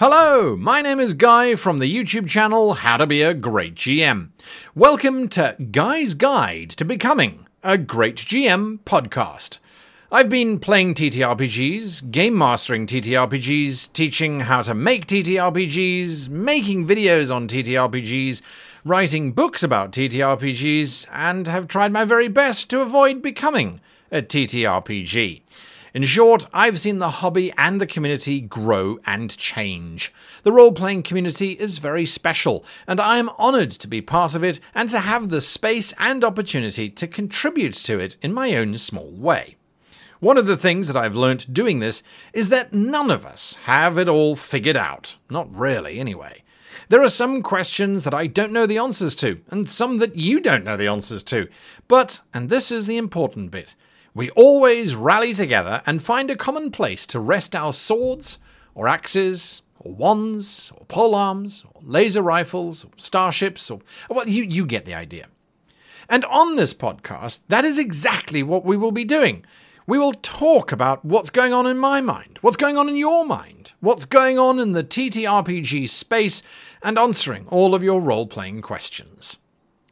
Hello, my name is Guy from the YouTube channel How to Be a Great GM. Welcome to Guy's Guide to Becoming a Great GM podcast. I've been playing TTRPGs, game mastering TTRPGs, teaching how to make TTRPGs, making videos on TTRPGs, writing books about TTRPGs, and have tried my very best to avoid becoming a TTRPG. In short, I've seen the hobby and the community grow and change. The role playing community is very special, and I am honoured to be part of it and to have the space and opportunity to contribute to it in my own small way. One of the things that I've learnt doing this is that none of us have it all figured out. Not really, anyway. There are some questions that I don't know the answers to, and some that you don't know the answers to. But, and this is the important bit, we always rally together and find a common place to rest our swords, or axes, or wands, or polearms, or laser rifles, or starships, or well, you, you get the idea. And on this podcast, that is exactly what we will be doing. We will talk about what's going on in my mind, what's going on in your mind, what's going on in the TTRPG space, and answering all of your role playing questions.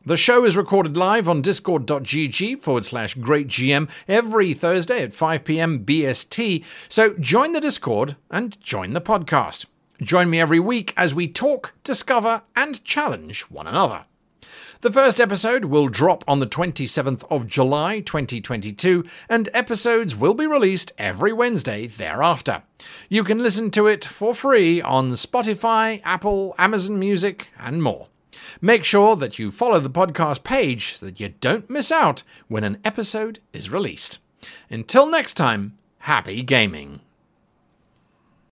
The show is recorded live on discord.gg forward slash greatgm every Thursday at 5 pm BST, so join the Discord and join the podcast. Join me every week as we talk, discover, and challenge one another. The first episode will drop on the 27th of July 2022, and episodes will be released every Wednesday thereafter. You can listen to it for free on Spotify, Apple, Amazon Music, and more. Make sure that you follow the podcast page so that you don't miss out when an episode is released. Until next time, happy gaming.